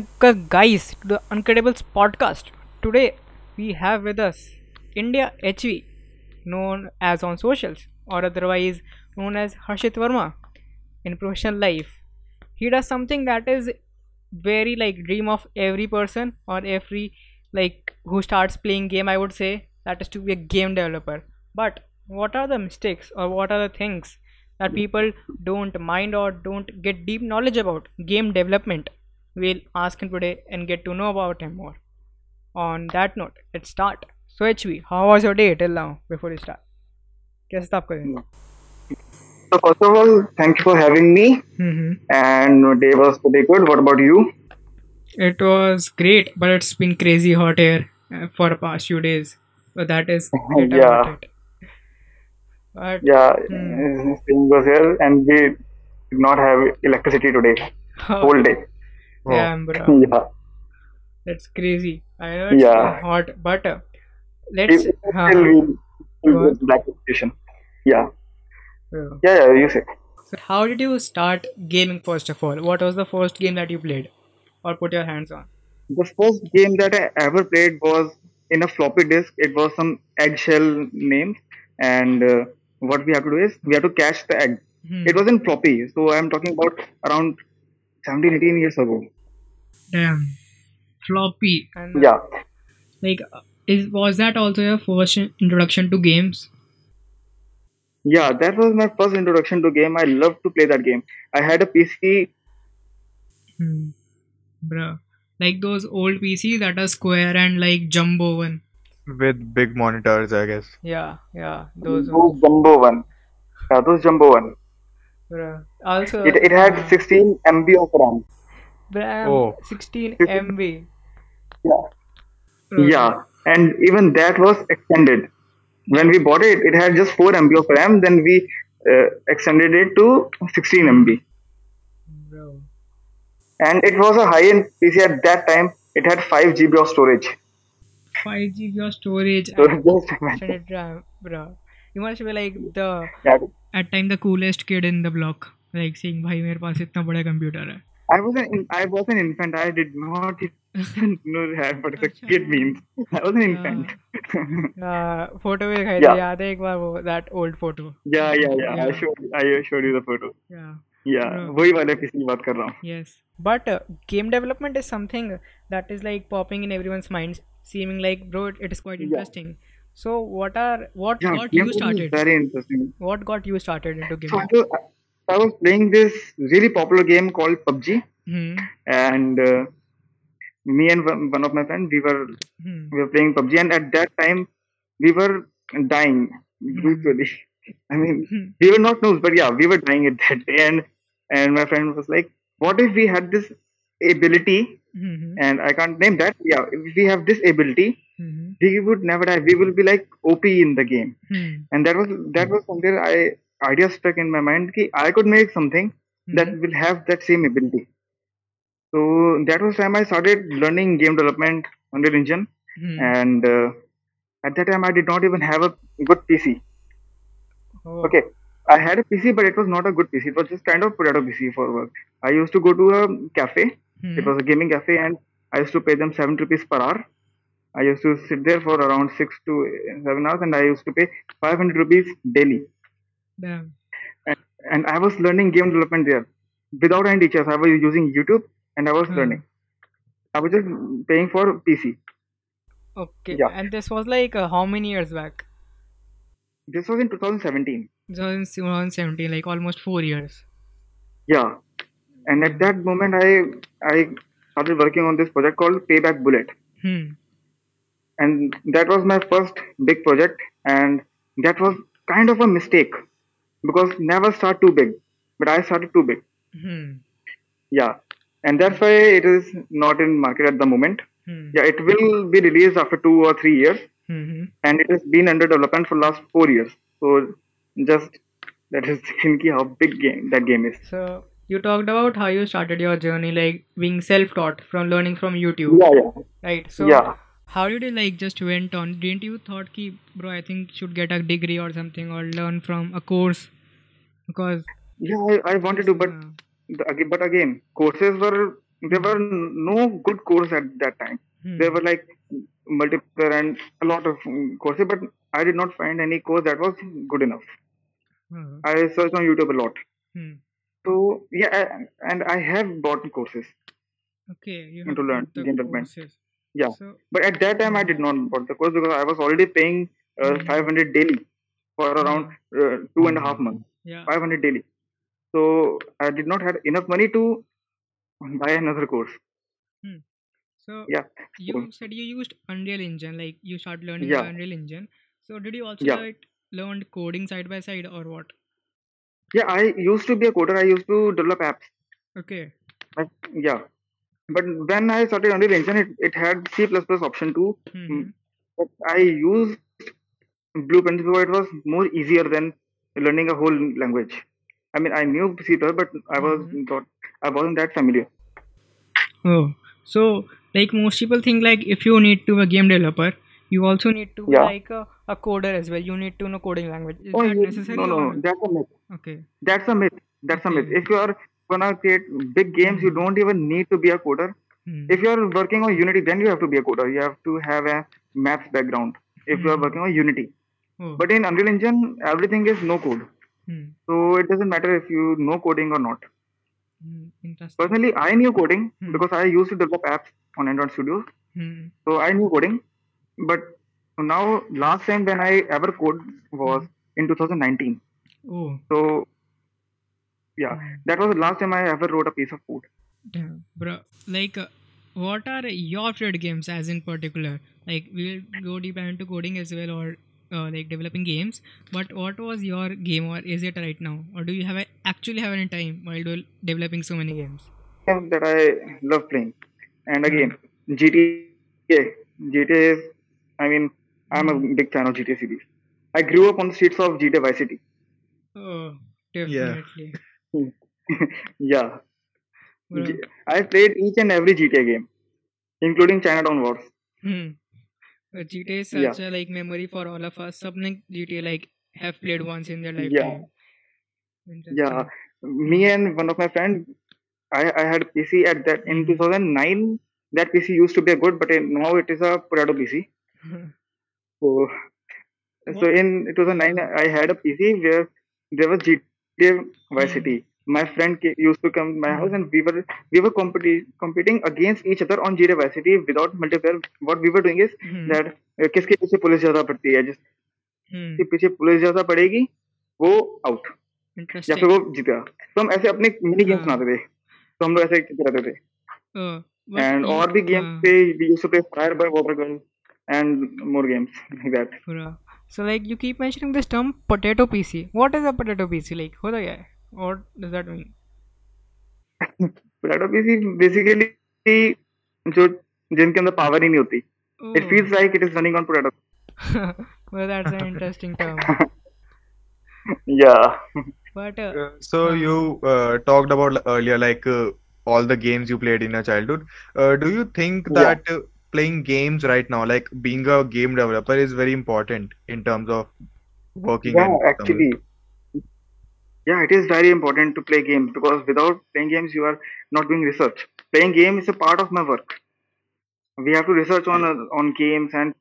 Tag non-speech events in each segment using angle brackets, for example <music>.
Guys, to the Uncredibles podcast. Today, we have with us India HV, known as on socials or otherwise known as Harshit Verma in professional life. He does something that is very like dream of every person or every like who starts playing game. I would say that is to be a game developer. But what are the mistakes or what are the things that people don't mind or don't get deep knowledge about game development? We'll ask him today and get to know about him more. On that note, let's start. So HV, how was your day till now before we start? कैसा था आपका दिन So first of all, thank you for having me. hmm And day was pretty good. What about you? It was great, but it's been crazy hot here uh, for the past few days. But that is it <laughs> Yeah. about it. But Yeah, Hmm. spring was here, and we did not have electricity today, <laughs> whole day. damn, bro, Yeah, that's crazy. I know it's Yeah. uh, hot, but uh, let's. It- huh, still we still Go on. with black station. Yeah, bro. yeah, yeah. You say. So how did you start gaming first of all? What was the first game that you played or put your hands on? The first game that I ever played was in a floppy disk. It was some eggshell names, and uh, what we have to do is we have to catch the egg. Hmm. It was in floppy, so I'm talking about around 17, 18 years ago. Damn, floppy. And uh, Yeah. like, uh, is was that also your first introduction to games? Yeah, that was my first introduction to game. I loved to play that game. I had a PC. Hmm. Bruh. Like those old PCs that are square and like jumbo one. with big monitors, I guess. Yeah, yeah, those Those jumbo one. Yeah, those jumbo one. Bruh. Also, It, it had uh, 16 MB of RAM. RAM Oh. 16 MB. Yeah. Bruh. Yeah, and even that was extended. When we bought it, it had just 4 MB of RAM. Then we uh, extended it to 16 MB. Bro. And it was a high-end PC at that time. It had 5 GB of storage. 5 GB of storage So and <laughs> just imagine. extended RAM, bro. You must be like the Yeah, at time the coolest kid in the block. Like saying, भाई मेरे पास इतना बड़ा computer है. I was an I was an infant. I did not even know that what a kid means. I was an infant. Uh, photo भी दिखाई Yeah. थी याद है एक बार वो that old photo. yeah, yeah, yeah. I Yeah. showed I showed you the photo. Yeah. Yeah, Yeah. वही वाले की बात कर रहा हूँ. Yes, but uh, game development is something that is like popping in everyone's minds, seeming like, bro, it, it is quite Yeah. So, what are what Yeah, got you started? very interesting. What got you started into So I gaming? was, I was playing this really popular game called PUBG, Hmm. and uh, me and one one of my friends we were Hmm. we were playing PUBG, and at that time we were dying brutally. <laughs> I mean, Hmm. we were not noobs, but yeah, we were dying at that day, and and my friend was like, "What if we had this ability?" Hmm. And I can't name that. Yeah, if we have this ability, Hmm. we would never die. We will be like OP in the game. Hmm. And that was that was something I idea stuck in my mind. Ki I could make something that will have that same ability. So that was time I started learning game development, Unreal Engine, Hmm. and uh, at that time I did not even have a good PC. Oh. Okay, I had a PC, but it was not a good PC. It was just kind of potato PC for work. I used to go to a cafe. Hmm. It was a gaming cafe, and I used to pay them seven rupees per hour. I used to sit there for around six to seven hours, and I used to pay five hundred rupees daily. Damn. And, and I was learning game development there without any teachers. I was using YouTube, and I was Hmm. learning. I was just paying for PC. Okay. Yeah. And this was like uh, how many years back? This was in 2017. 2017, like almost four years. Yeah, and at that moment, I I started working on this project called Payback Bullet. Hmm. And that was my first big project. And that was kind of a mistake because never start too big but i started too big. Hmm. yeah. And that's why it is not in market at the moment. Hmm. yeah it will be released after two or three years. Hmm. and it has been under development for last four years. So just that is <laughs> thinking how big game that game is. So you talked about how you started your journey, like being self-taught from learning from YouTube, yeah yeah. Right? So yeah how did you like just went on? Didn't you thought ki bro, I think should get a degree or something or learn from a course because yeah i, I wanted to but the, but again courses were there were no good courses at that time. Hmm. There were like multiple and a lot of courses, but I did not find any course that was good enough. Uh, I searched on YouTube a lot. hmm. So yeah, I- and I have bought courses, Okay, you have to learn the development. courses. Yeah. So but at that time I did not bought the course because I was already paying uh, Mhm. 500 daily for around uh, two and a half months. yeah. 500 daily. So I did not have enough money to buy another course. hmm. So Yeah. you said you used Unreal Engine, like you started learning Yeah. the Unreal Engine. So did you also Yeah. like learned coding side by side or what? Yeah, I used to be a coder. I used to develop apps. Okay. Like, yeah. But when I started Unreal Engine, it, it had C++ option too. hmm But I used Blueprint because it was more easier than learning a whole language. I mean, I knew C++, but I was Mhm. not, I wasn't that familiar. Oh, so like most people think like if you need to be a game developer, you also need to be Yeah. like a, a coder as well. You need to know coding language. Is Oh, that necessary? no, no, or- that's a myth. Okay. That's a myth. That's a myth. If you are gonna create big games, you don't even need to be a coder. Hmm. If you are working on Unity, then you have to be a coder. You have to have a maths background. If you are Mhm. working on Unity, Oh. but in Unreal Engine, everything is no code. Hmm. So it doesn't matter if you know coding or not. Hmm. Personally, I knew coding Hmm. because I used to develop apps on Android Studio. Hmm. So I knew coding. But now, last time when I ever code was in 2019. Oh. So yeah, Hmm. that was the last time I ever wrote a piece of code. Damn, bro. Like, uh, what are your favorite games, as in particular? Like, we'll go deeper into coding as well, or uh, like developing games. But what was your game, or is it right now, or do you have a, actually have any time while do, developing so many games? Game that I love playing. And again, GTA. GTA is, I mean, I'm a big fan of GTA series. I grew up on the streets of GTA Vice City. Oh, definitely. yeah, <laughs> Bro. I played each and every GTA game, including Chinatown Wars. Hmm. Uh, GTA is Yeah. such a like memory for all of us. Something GTA like have played once in their Yeah. lifetime. Interesting. Yeah, me and one of my friends, I, I had PC at that in 2009. That PC used to be a good, but in, now it is a potato PC. <laughs> So, so in 2009, I had a PC where there was GTA Vice Hmm. My friend ca- used to come to my house, and we were we were competi- competing against each other on Vice City without multiplayer. What we were doing is Hmm. that uh, किसके पीछे police ज़्यादा पड़ती है Hmm. जिसके पीछे police ज़्यादा पड़ेगी वो आउट या फिर वो जीतेगा तो हम ऐसे अपने मिनी गेम्स हाँ। बनाते थे तो हम लोग ऐसे करते थे Uh, एंड और भी गेम्स uh, पे we used to play fire by water gun and more games like that. So like you keep mentioning this term potato PC. What is a potato PC like? होता क्या है? What does that mean? <laughs> Potato PC basically जो जिनके अंदर power ही नहीं होती Oh. It feels like it is running on potato <laughs> well, that's an interesting term. <laughs> या But uh, Uh, so you uh, talked about l- earlier like uh, all the games you played in your childhood. Uh, do you think Yeah. that uh, playing games right now, like being a game developer, is very important in terms of working yeah actually. yeah it is very important to play games because without playing games you are not doing research. Playing game is a part of my work. We have to research on uh, on games and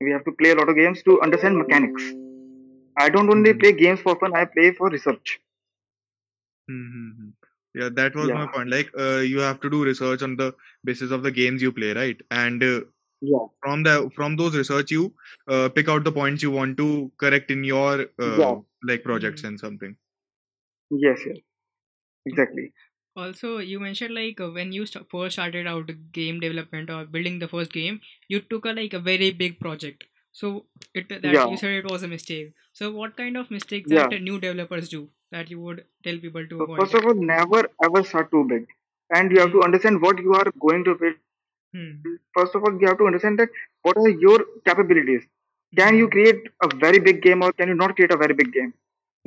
we have to play a lot of games to understand mechanics. I don't only Mhm. play games for fun i play for research. Mm-hmm. Yeah, that was my point. Like, uh, you have to do research on the basis of the games you play, right? And uh, yeah from the from those research, you uh, pick out the points you want to correct in your uh, Yeah. like projects and something. yes yes exactly also you mentioned like uh, when you st- first started out game development or building the first game, you took a like a very big project. So it that Yeah. you said it was a mistake. So what kind of mistakes Yeah. that new developers do that you would tell people to so avoid? first of all never ever start too big. And you have to understand what you are going to build. Hmm. first of all you have to understand that what are your capabilities? Can you create a very big game or can you not create a very big game?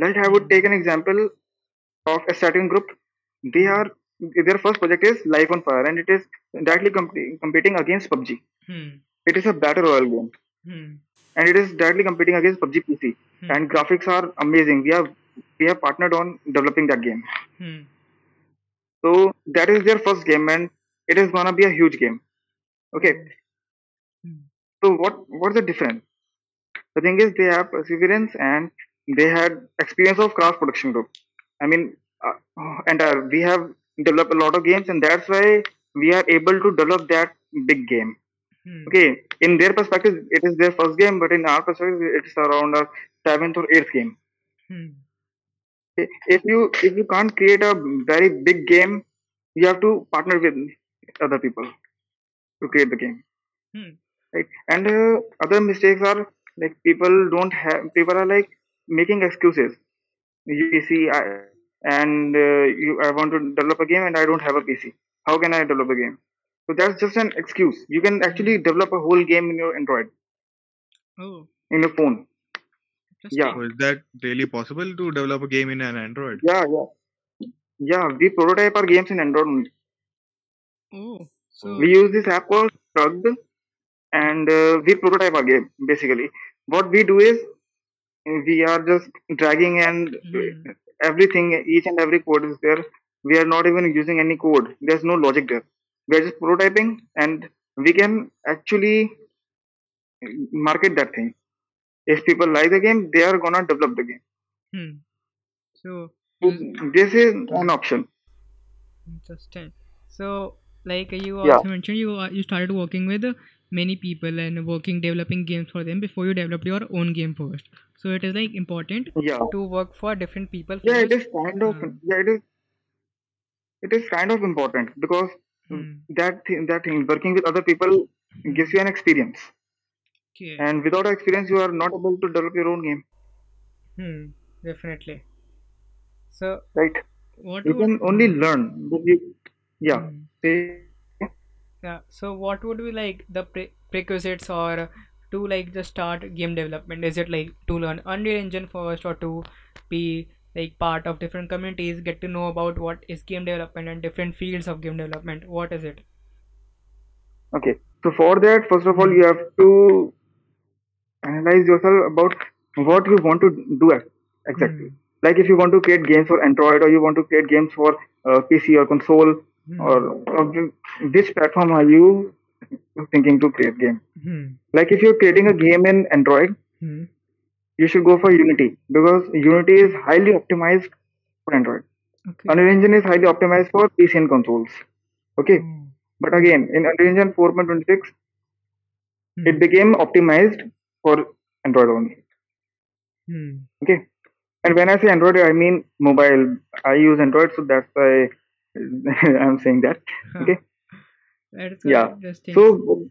Like i would take an example of a certain group. They are their first project is life on fire and it is directly comp- competing against pubg Hmm. it is a battle royale game. Hmm. and it is directly competing against pubg pc Hmm. and graphics are amazing. We have we have partnered on developing that game Hmm. so that is their first game and it is gonna be a huge game. Okay. Hmm. So what what's the difference? The thing is, they have perseverance and they had experience of Craft Production Group. I mean, uh, and uh, we have developed a lot of games, and that's why we are able to develop that big game. Hmm. Okay, in their perspective, it is their first game, but in our perspective, it's around our seventh or eighth game. Hmm. If you if you can't create a very big game, you have to partner with other people to create the game. Hmm. Right, and uh, other mistakes are like people don't have people are like making excuses. You see, I, and uh, you I want to develop a game and I don't have a PC. How can I develop a game? So that's just an excuse. You can actually develop a whole game in your Android, Oh, in your phone. Interesting. Yeah. So is that really possible to develop a game in an Android? Yeah, yeah, yeah. We prototype our games in Android. only. Oh, so We use this app called Struckd, and uh, we prototype our game. Basically, what we do is we are just dragging and Hmm. everything, each and every code is there. We are not even using any code. There's no logic there. We are just prototyping, and we can actually market that thing. If people like the game, they are gonna develop the game. hmm. So this is an option. Interesting. So, like you Yeah. also mentioned, you are- you started working with uh, many people and working developing games for them before you developed your own game first. So it is like important Yeah. to work for different people Yeah, it is kind of Hmm. yeah, it is it is kind of important because Hmm. that thing, that thing working with other people gives you an experience, Okay. and without experience, you are not able to develop your own game, Hmm. Definitely. So right? what You can only learn. you- Yeah. Hmm. Say, Yeah. So what would be like the pre- prerequisites or to like just start game development? Is it like to learn Unreal Engine first or to be like part of different communities, get to know about what is game development and different fields of game development? What is it? Okay. So for that, first of all, you have to analyze yourself about what you want to do exactly. Hmm. Like if you want to create games for Android or you want to create games for uh, PC or console, Hmm. or, or which platform are you thinking to create game? Hmm. Like if you're creating a game in Android, Hmm. you should go for Unity because Unity is highly optimized for Android. Okay. Unreal Engine is highly optimized for PC and consoles. Okay, Oh. but again, in Unreal Engine 4.26, Hmm. it became optimized for Android only. Hmm. Okay, and when I say Android, I mean mobile. I use Android, so that's why <laughs> I'm saying that. Okay, That's Yeah. so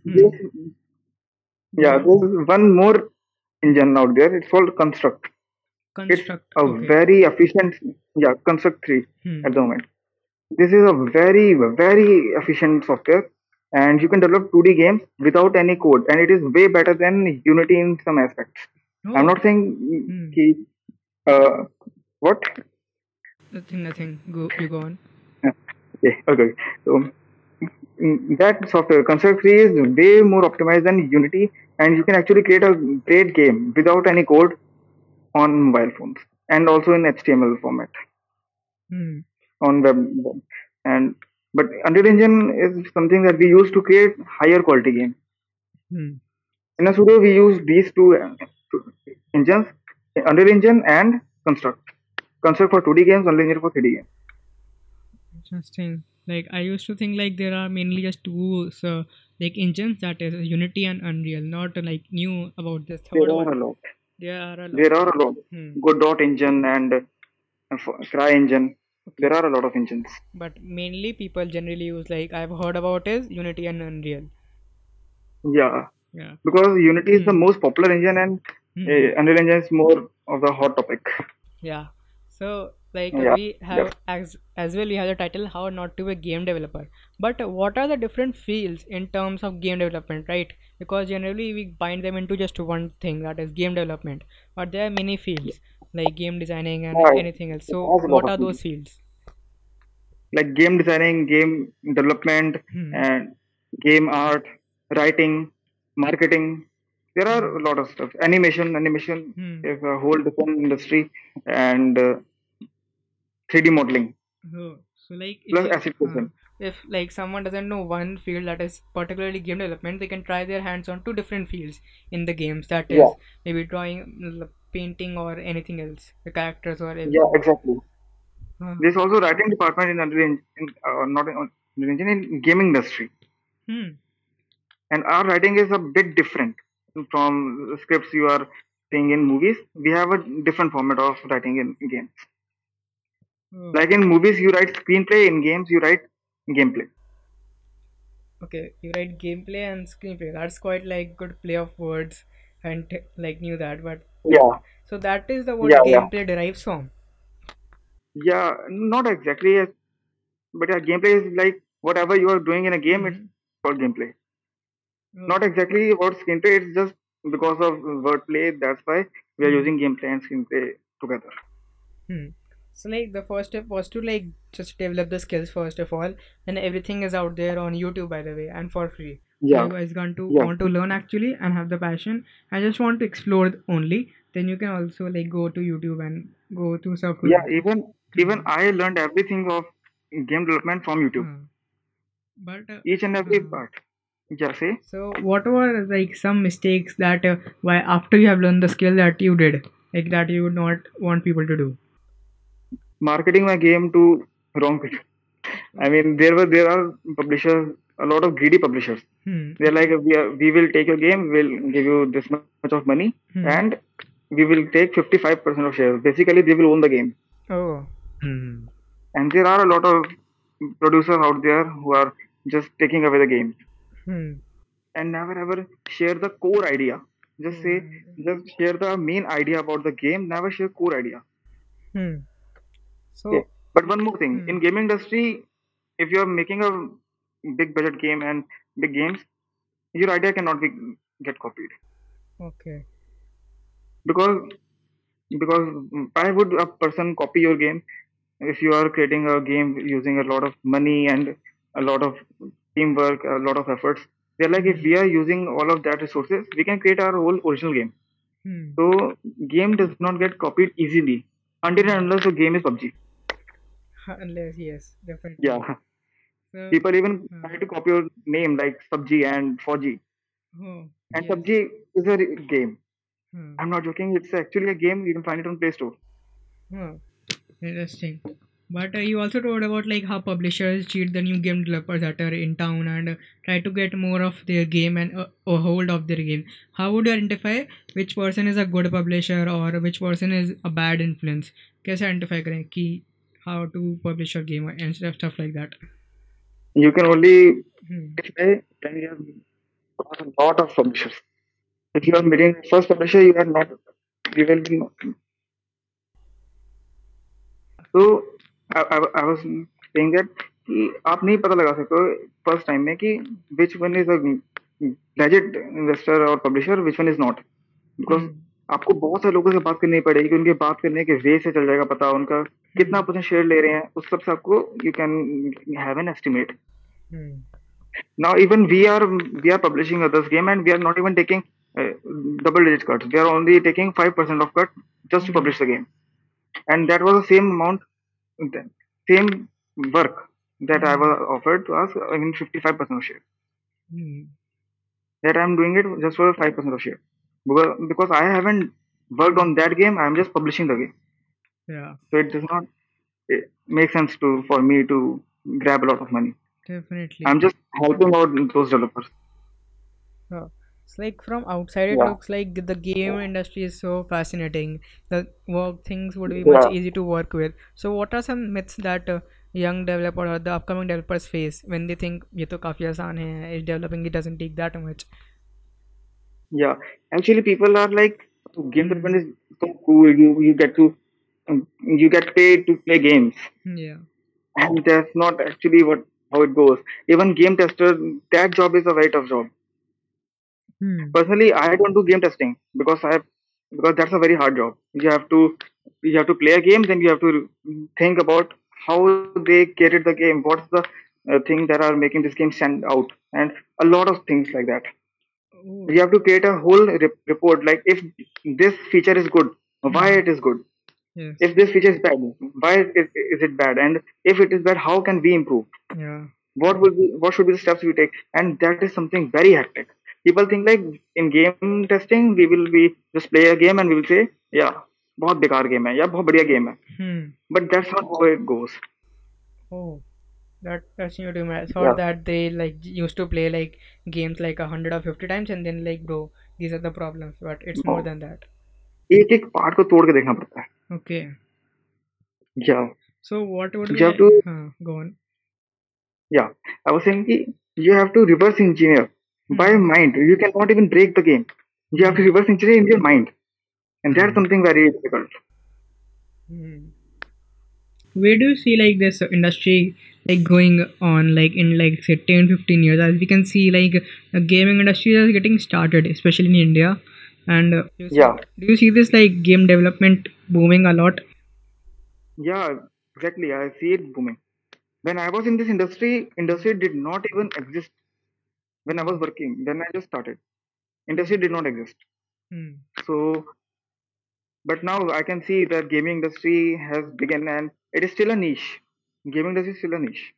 Hmm. yeah, there's one more engine out there. It's called Construct. It's Construct. a okay. very efficient, yeah, Construct 3 Hmm. at the moment. This is a very, very efficient software, and you can develop 2D games without any code, and it is way better than Unity in some aspects. I'm Oh, not saying Hmm. ki, uh, what? Nothing. Nothing. Go. You go on. Okay, okay. So mm, that software, Construct 3 is way more optimized than Unity, and you can actually create a great game without any code on mobile phones and also in HTML format. Hmm. on web and but Unreal Engine is something that we use to create higher quality game. Hmm. In a studio, we use these two uh, two engines: Unreal Engine and Construct. Construct for 2D games, Unreal Engine for 3D games. Interesting. Like I used to think like there are mainly just two so like engines that is Unity and Unreal, not like new about this. There are about a lot. there are a lot. There are a lot. Hmm. Godot engine and uh, Cry engine. There are a lot of engines. But mainly people generally use like I've heard about is Unity and Unreal. Yeah, Yeah. because Unity is the Hmm. most popular engine and uh, Unreal Engine is more of the hot topic. Yeah. So like Yeah, we have as as well we have the title how not to be a game developer. But what are the different fields in terms of game development, right? Because generally we bind them into just one thing that is game development. But there are many fields like game designing and Right. anything else. So There's a lot what are those fields? Like game designing, game development, Hmm. and game art, writing, marketing. There are a lot of stuff. Animation, animation Hmm. is a whole different industry, and uh, 3D modeling Oh, so like if plus you, asset uh, if like someone doesn't know one field that is particularly game development, they can try their hands on two different fields in the games. That is Yeah, maybe drawing, painting, or anything else, the characters or yeah, exactly. Uh, There's also writing department in Unreal Engine, in, uh, not in Unreal Engine, in gaming industry. hmm. And our writing is a bit different from the scripts you are seeing in movies. We have a different format of writing in games. Oh, Like in movies, you write screenplay. In games, you write gameplay. okay. You write gameplay and screenplay. That's quite like good play of words, and t- like knew that. But Yeah, so that is the word yeah, yeah, gameplay derives from. yeah. Not exactly, but yeah, gameplay is like whatever you are doing in a game. It's hmm called gameplay. Oh, Not exactly about screenplay. It's just because of wordplay. That's why we are hmm using gameplay and screenplay together. Hmm. So like the first step was to like just develop the skills first of all, and everything is out there on YouTube by the way and for free. Yeah, you guys going to yeah, want to learn actually and have the passion. I just want to explore only. Then you can also like go to YouTube and go to surf yeah. Even even Hmm. I learned everything of game development from YouTube. Hmm. But uh, Each and every hmm. part. Yeah, say. so what were like some mistakes that uh, why after you have learned the skill that you did like that you would not want people to do? marketing my game to wrong people. I mean, there were there are publishers, a lot of greedy publishers. Hmm. They're like, we are, we will take your game, we'll give you this much of money, Hmm. and we will take 55% of shares. Basically, they will own the game. Oh. Hmm. And there are a lot of producers out there who are just taking away the game Hmm. and never ever share the core idea. Just say, Hmm. just share the main idea about the game. Never share core idea. Hmm. Okay. So. But one more thing, Hmm. in gaming industry, if you are making a big budget game and big games, your idea cannot be get copied Okay. because because why would a person copy your game if you are creating a game using a lot of money and a lot of teamwork, a lot of efforts? They're like, if we are using all of that resources, we can create our whole original game. Hmm. So game does not get copied easily until and unless the game is PUBG. Unless yes, definitely. Yeah. So, People even hmm. try to copy your name like Subji and FAU-G. Hmm. And yes. Subji is a game. Hmm. I'm not joking. It's actually a game. You can find it on Play Store. Oh, interesting. But uh, you also told about like how publishers cheat the new game developers that are in town and uh, try to get more of their game and uh, a hold of their game. How would you identify which person is a good publisher or which person is a bad influence? Guess identify करें How to publish your game game and stuff like that? You can only Hmm. say when you have got a lot of publishers. If you are meeting the first publisher, you are not. You will be. So I, I, I was saying that कि आप नहीं पता लगा सकते first time में कि which one is a legit investor or publisher, which one is not. Because Hmm. आपको बहुत सारे लोगों से बात करनी पड़ेगी उनके बात करने के वे से चल जाएगा पता उनका कितना परसेंट शेयर ले रहे हैं उस सबसे आपको you can have an estimate now even we are we are publishing others game and we are not even taking double digit cut we are only taking five percent of cut just to publish the game and that was the same amount same work that I was offered to us in fifty five percent of share that I am doing it just for five percent of share because I haven't work on that game I am just publishing the game yeah. So it does not make sense to for me to grab a lot of money. Definitely. I'm just helping out those developers. Yeah. it's like from outside it yeah. looks like the game industry is so fascinating. The work things would be yeah. much easy to work with. So what are some myths that uh, young developer or the upcoming developers face when they think ye to kafi aasan hai is developing it doesn't take that much yeah. Actually people are like game development is so cool you you get to you get paid to play games, Yeah. and that's not actually what how it goes. Even game tester, that job is a very tough job. Hmm. Personally, I don't do game testing because I because that's a very hard job. You have to you have to play a game, then you have to think about how they created the game. What's the uh, thing that are making this game stand out, and a lot of things like that. Oh. you have to create a whole rep- report like if this feature is good why Hmm. it is good Yes. if this feature is bad why is, is it bad and if it is bad how can we improve Yeah. what will be what should be the steps we take and that is something very hectic people think like in game testing we will be just play a game and we will say yeah बहुत बेकार game है या बहुत बढ़िया game है Hmm. but that's not how it goes Oh, that that's new to me. I thought yeah that they like used to play like games like a hundred or fifty times and then like bro, these are the problems. But it's no more than that. एक एक part को तोड़ के देखना पड़ता है Okay. yeah So what would you have to Huh, go on. yeah I was saying you have to reverse engineer by Hmm. mind you cannot even break the game you have to reverse engineer in your mind and that's Hmm. something very difficult Hmm. Where do you see like this industry like going on like in like say 10 15 years as we can see like the gaming industry is getting started especially in India and uh, yeah do you see this like game development booming a lot? yeah exactly I see it booming when I was in this industry industry did not even exist when I was working then I just started industry did not exist Hmm. so but now I can see that gaming industry has begun and it is still a niche. Gaming industry is still a niche.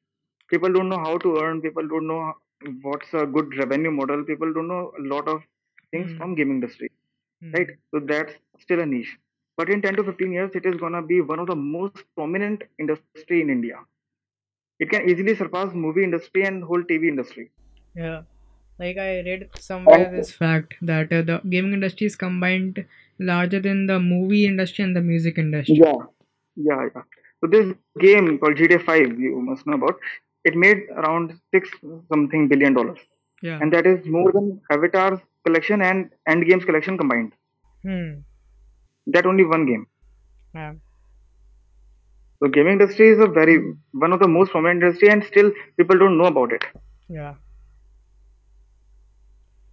People don't know how to earn. People don't know what's a good revenue model. People don't know a lot of things Hmm. from gaming industry, right? Hmm. So that's still a niche. But in 10 to 15 years, it is gonna be one of the most prominent industry in India. It can easily surpass movie industry and whole TV industry. Yeah, like I read somewhere this fact that uh, the gaming industry is combined larger than the movie industry and the music industry. yeah, yeah, yeah. So this game called GTA 5, you must know about, it made around six something billion dollars. Yeah. and that is more than Avatar's collection and Endgame's collection combined. Hmm. That only one game. Yeah. So gaming industry is a very one of the most prominent industry, and still people don't know about it. Yeah.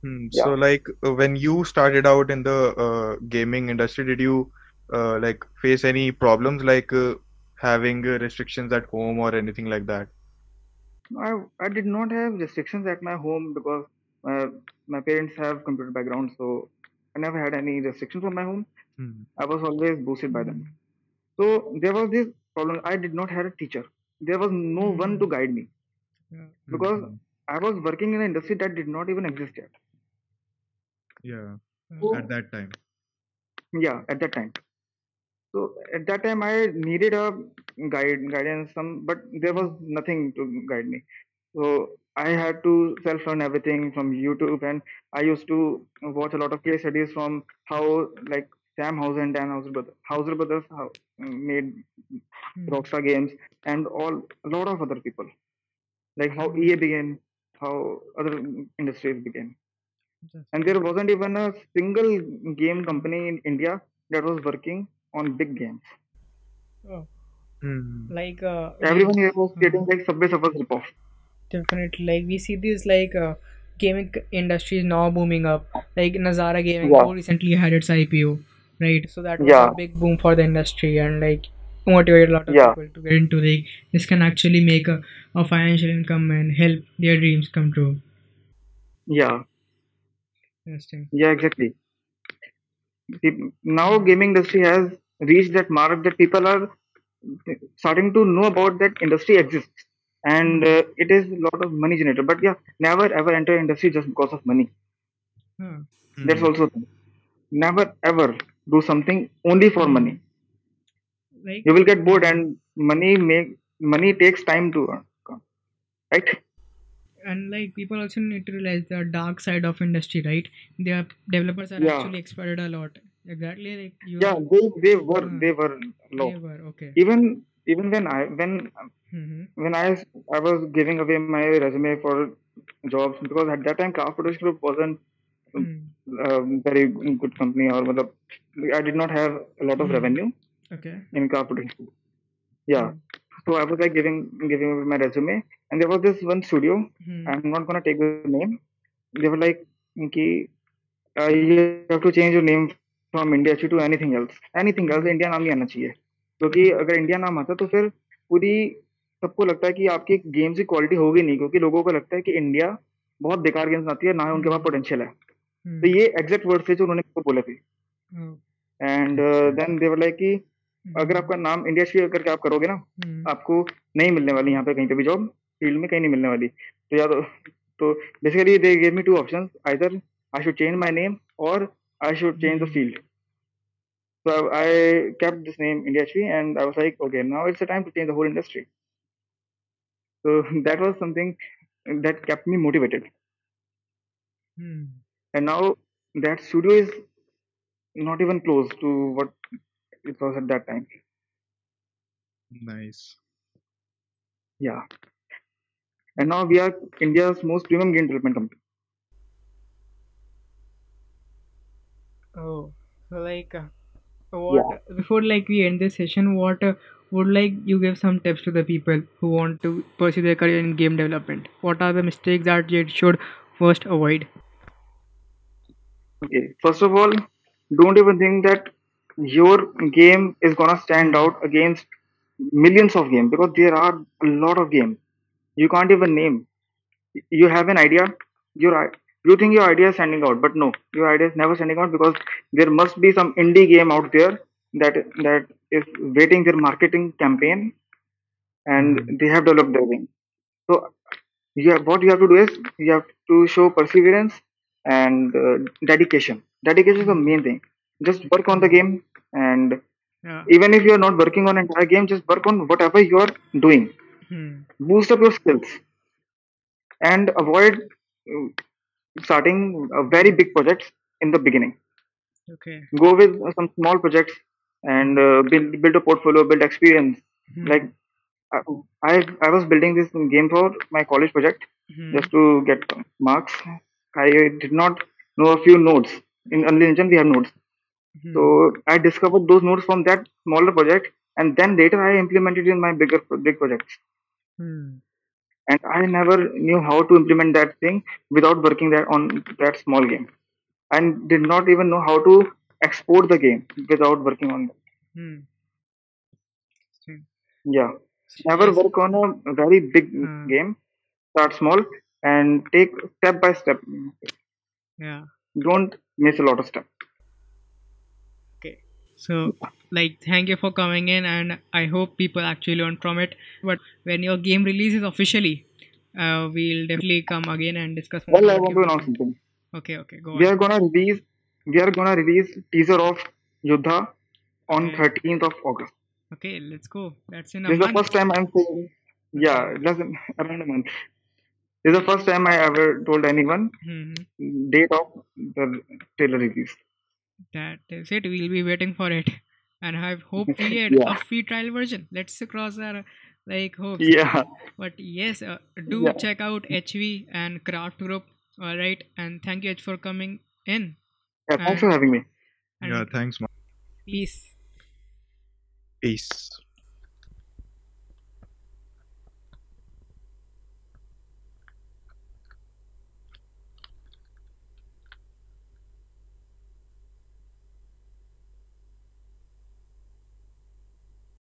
Hmm. Yeah. So, like, uh, when you started out in the uh, gaming industry, did you uh, like face any problems like uh, having uh, restrictions at home or anything like that? I I did not have restrictions at my home because uh, my parents have computer background, so I never had any restrictions from my home. Hmm. I was always boosted by them. So there was this problem. I did not have a teacher. There was no one to Hmm. guide me Yeah. because Mhm. I was working in an industry that did not even exist yet. Yeah, Hmm. at that time. Yeah, at that time. So at that time, I needed a guide, guidance, some, but there was nothing to guide me. So I had to self-learn everything from YouTube, and I used to watch a lot of case studies from how like Sam Houser and Dan Houser brothers, Houser brothers made Hmm. Rockstar games, and all a lot of other people, like how Hmm. EA began, how other industries began, That's and there wasn't even a single game company in India that was working on big games. Oh, Hmm. like uh, Everyone here was creating like Subway Surfers ripoff. definitely like we see this like uh, gaming c- industry is now booming up. Like Nazara Gaming Yeah, recently had its IPO, right? So that was a big boom for the industry and like motivated a lot of yeah, people to get into the this can actually make a, a financial income and help their dreams come true. yeah, Interesting. yeah, exactly. Peop- Now gaming industry has reached that mark that people are starting to know about that industry exists and Hmm. uh, it is a lot of money generator. But yeah, never ever enter industry just because of money. Huh. That's Hmm. also. Never ever do something only for money. Like You will get bored and money make money takes time to earn, right? and like people also need to realize the dark side of industry right their developers are Yeah, actually exploited a lot exactly like you yeah, they they were uh, they were low. they were okay Even even when I when mm-hmm. when I I was giving away my resume for jobs because at that time Craft Production Group wasn't hmm. Very good company or matlab, I did not have a lot of mm-hmm. revenue okay in Group. Yeah, hmm. so I was like giving giving my resume, and there was this one studio. Mm-hmm. I'm not gonna take the name. They were like, "Ki, uh, you have to change your name from India to anything else. Anything else Hmm. India नाम नहीं आना चाहिए क्योंकि Hmm. अगर India नाम आता तो फिर पूरी सबको लगता है कि आपकी गेम्स की क्वालिटी होगी नहीं क्योंकि लोगों को लगता है कि इंडिया बहुत बेकार गेम्स आती है ना ही उनके पास Hmm. पोटेंशियल है Hmm. तो ये एग्जैक्ट वर्ड थे जो उन्होंने बोले थे. एंड देन देवर लाइक कि अगर Hmm. आपका नाम इंडिया श्री करके आप करोगे ना Hmm. आपको नहीं मिलने वाली यहाँ पे कहीं पे भी जॉब फ़ील्ड में कहीं नहीं मिलने वाली तो या तो तो basically they gave me two options either I should change my name और I should change the field So I kept this name India HV and I was like, okay, now it's the time to change the whole industry. So <laughs> that was something that kept me motivated. Hmm. And now that studio is not even close to what it was at that time. Nice. Yeah. And now we are India's most premium game development company. Oh, so like, uh, what before like we end this session, what uh, would like you give some tips to the people who want to pursue their career in game development? What are the mistakes that they should first avoid? Okay. First of all, don't even think that your game is gonna stand out against millions of games because there are a lot of games. You can't even name. You have an idea. Your i- you think your idea is standing out, but no, your idea is never standing out because there must be some indie game out there that that is waiting their marketing campaign and hmm. they have developed their game. So you have, what you have to do is you have to show perseverance and uh, dedication. Dedication is the main thing. Just work on the game, and Yeah. even if you are not working on entire game, just work on whatever you are doing. Hmm. Boost up your skills and avoid uh, starting very big projects in the beginning. Okay. Go with uh, some small projects and uh, build build a portfolio, build experience. Hmm. Like I, I I was building this game for my college project Hmm. just to get marks. I did not know a few nodes. In Unreal Engine, we have nodes. Hmm. So I discovered those nodes from that smaller project, and then later I implemented in my bigger big projects. Hmm. And I never knew how to implement that thing without working that on that small game, and did not even know how to export the game without working on that. Hmm. Yeah, never work on a very big Hmm. game. Start small and take step by step. Yeah. Don't miss a lot of steps. Okay. So, like, thank you for coming in, and I hope people actually learn from it. But when your game releases officially, uh, we'll definitely come again and discuss more. Well, I want to announce something. Okay. Okay. Go We on. are gonna release. We are gonna release teaser of Yuddha on Okay. 13th of August. Okay. Let's go. That's in a This is the first time I'm saying. Yeah, than <laughs> around a month. This is the first time I ever told anyone hmm date of the trailer release. That is it. We'll be waiting for it, and I hope we <laughs> get Yeah. a free trial version. Let's cross our like hopes. Yeah, But yes, uh, do Yeah. check out HV and Craft Group. All right, and thank you H for coming in. yeah. Thanks for having me. Yeah, thanks, man. peace. Peace.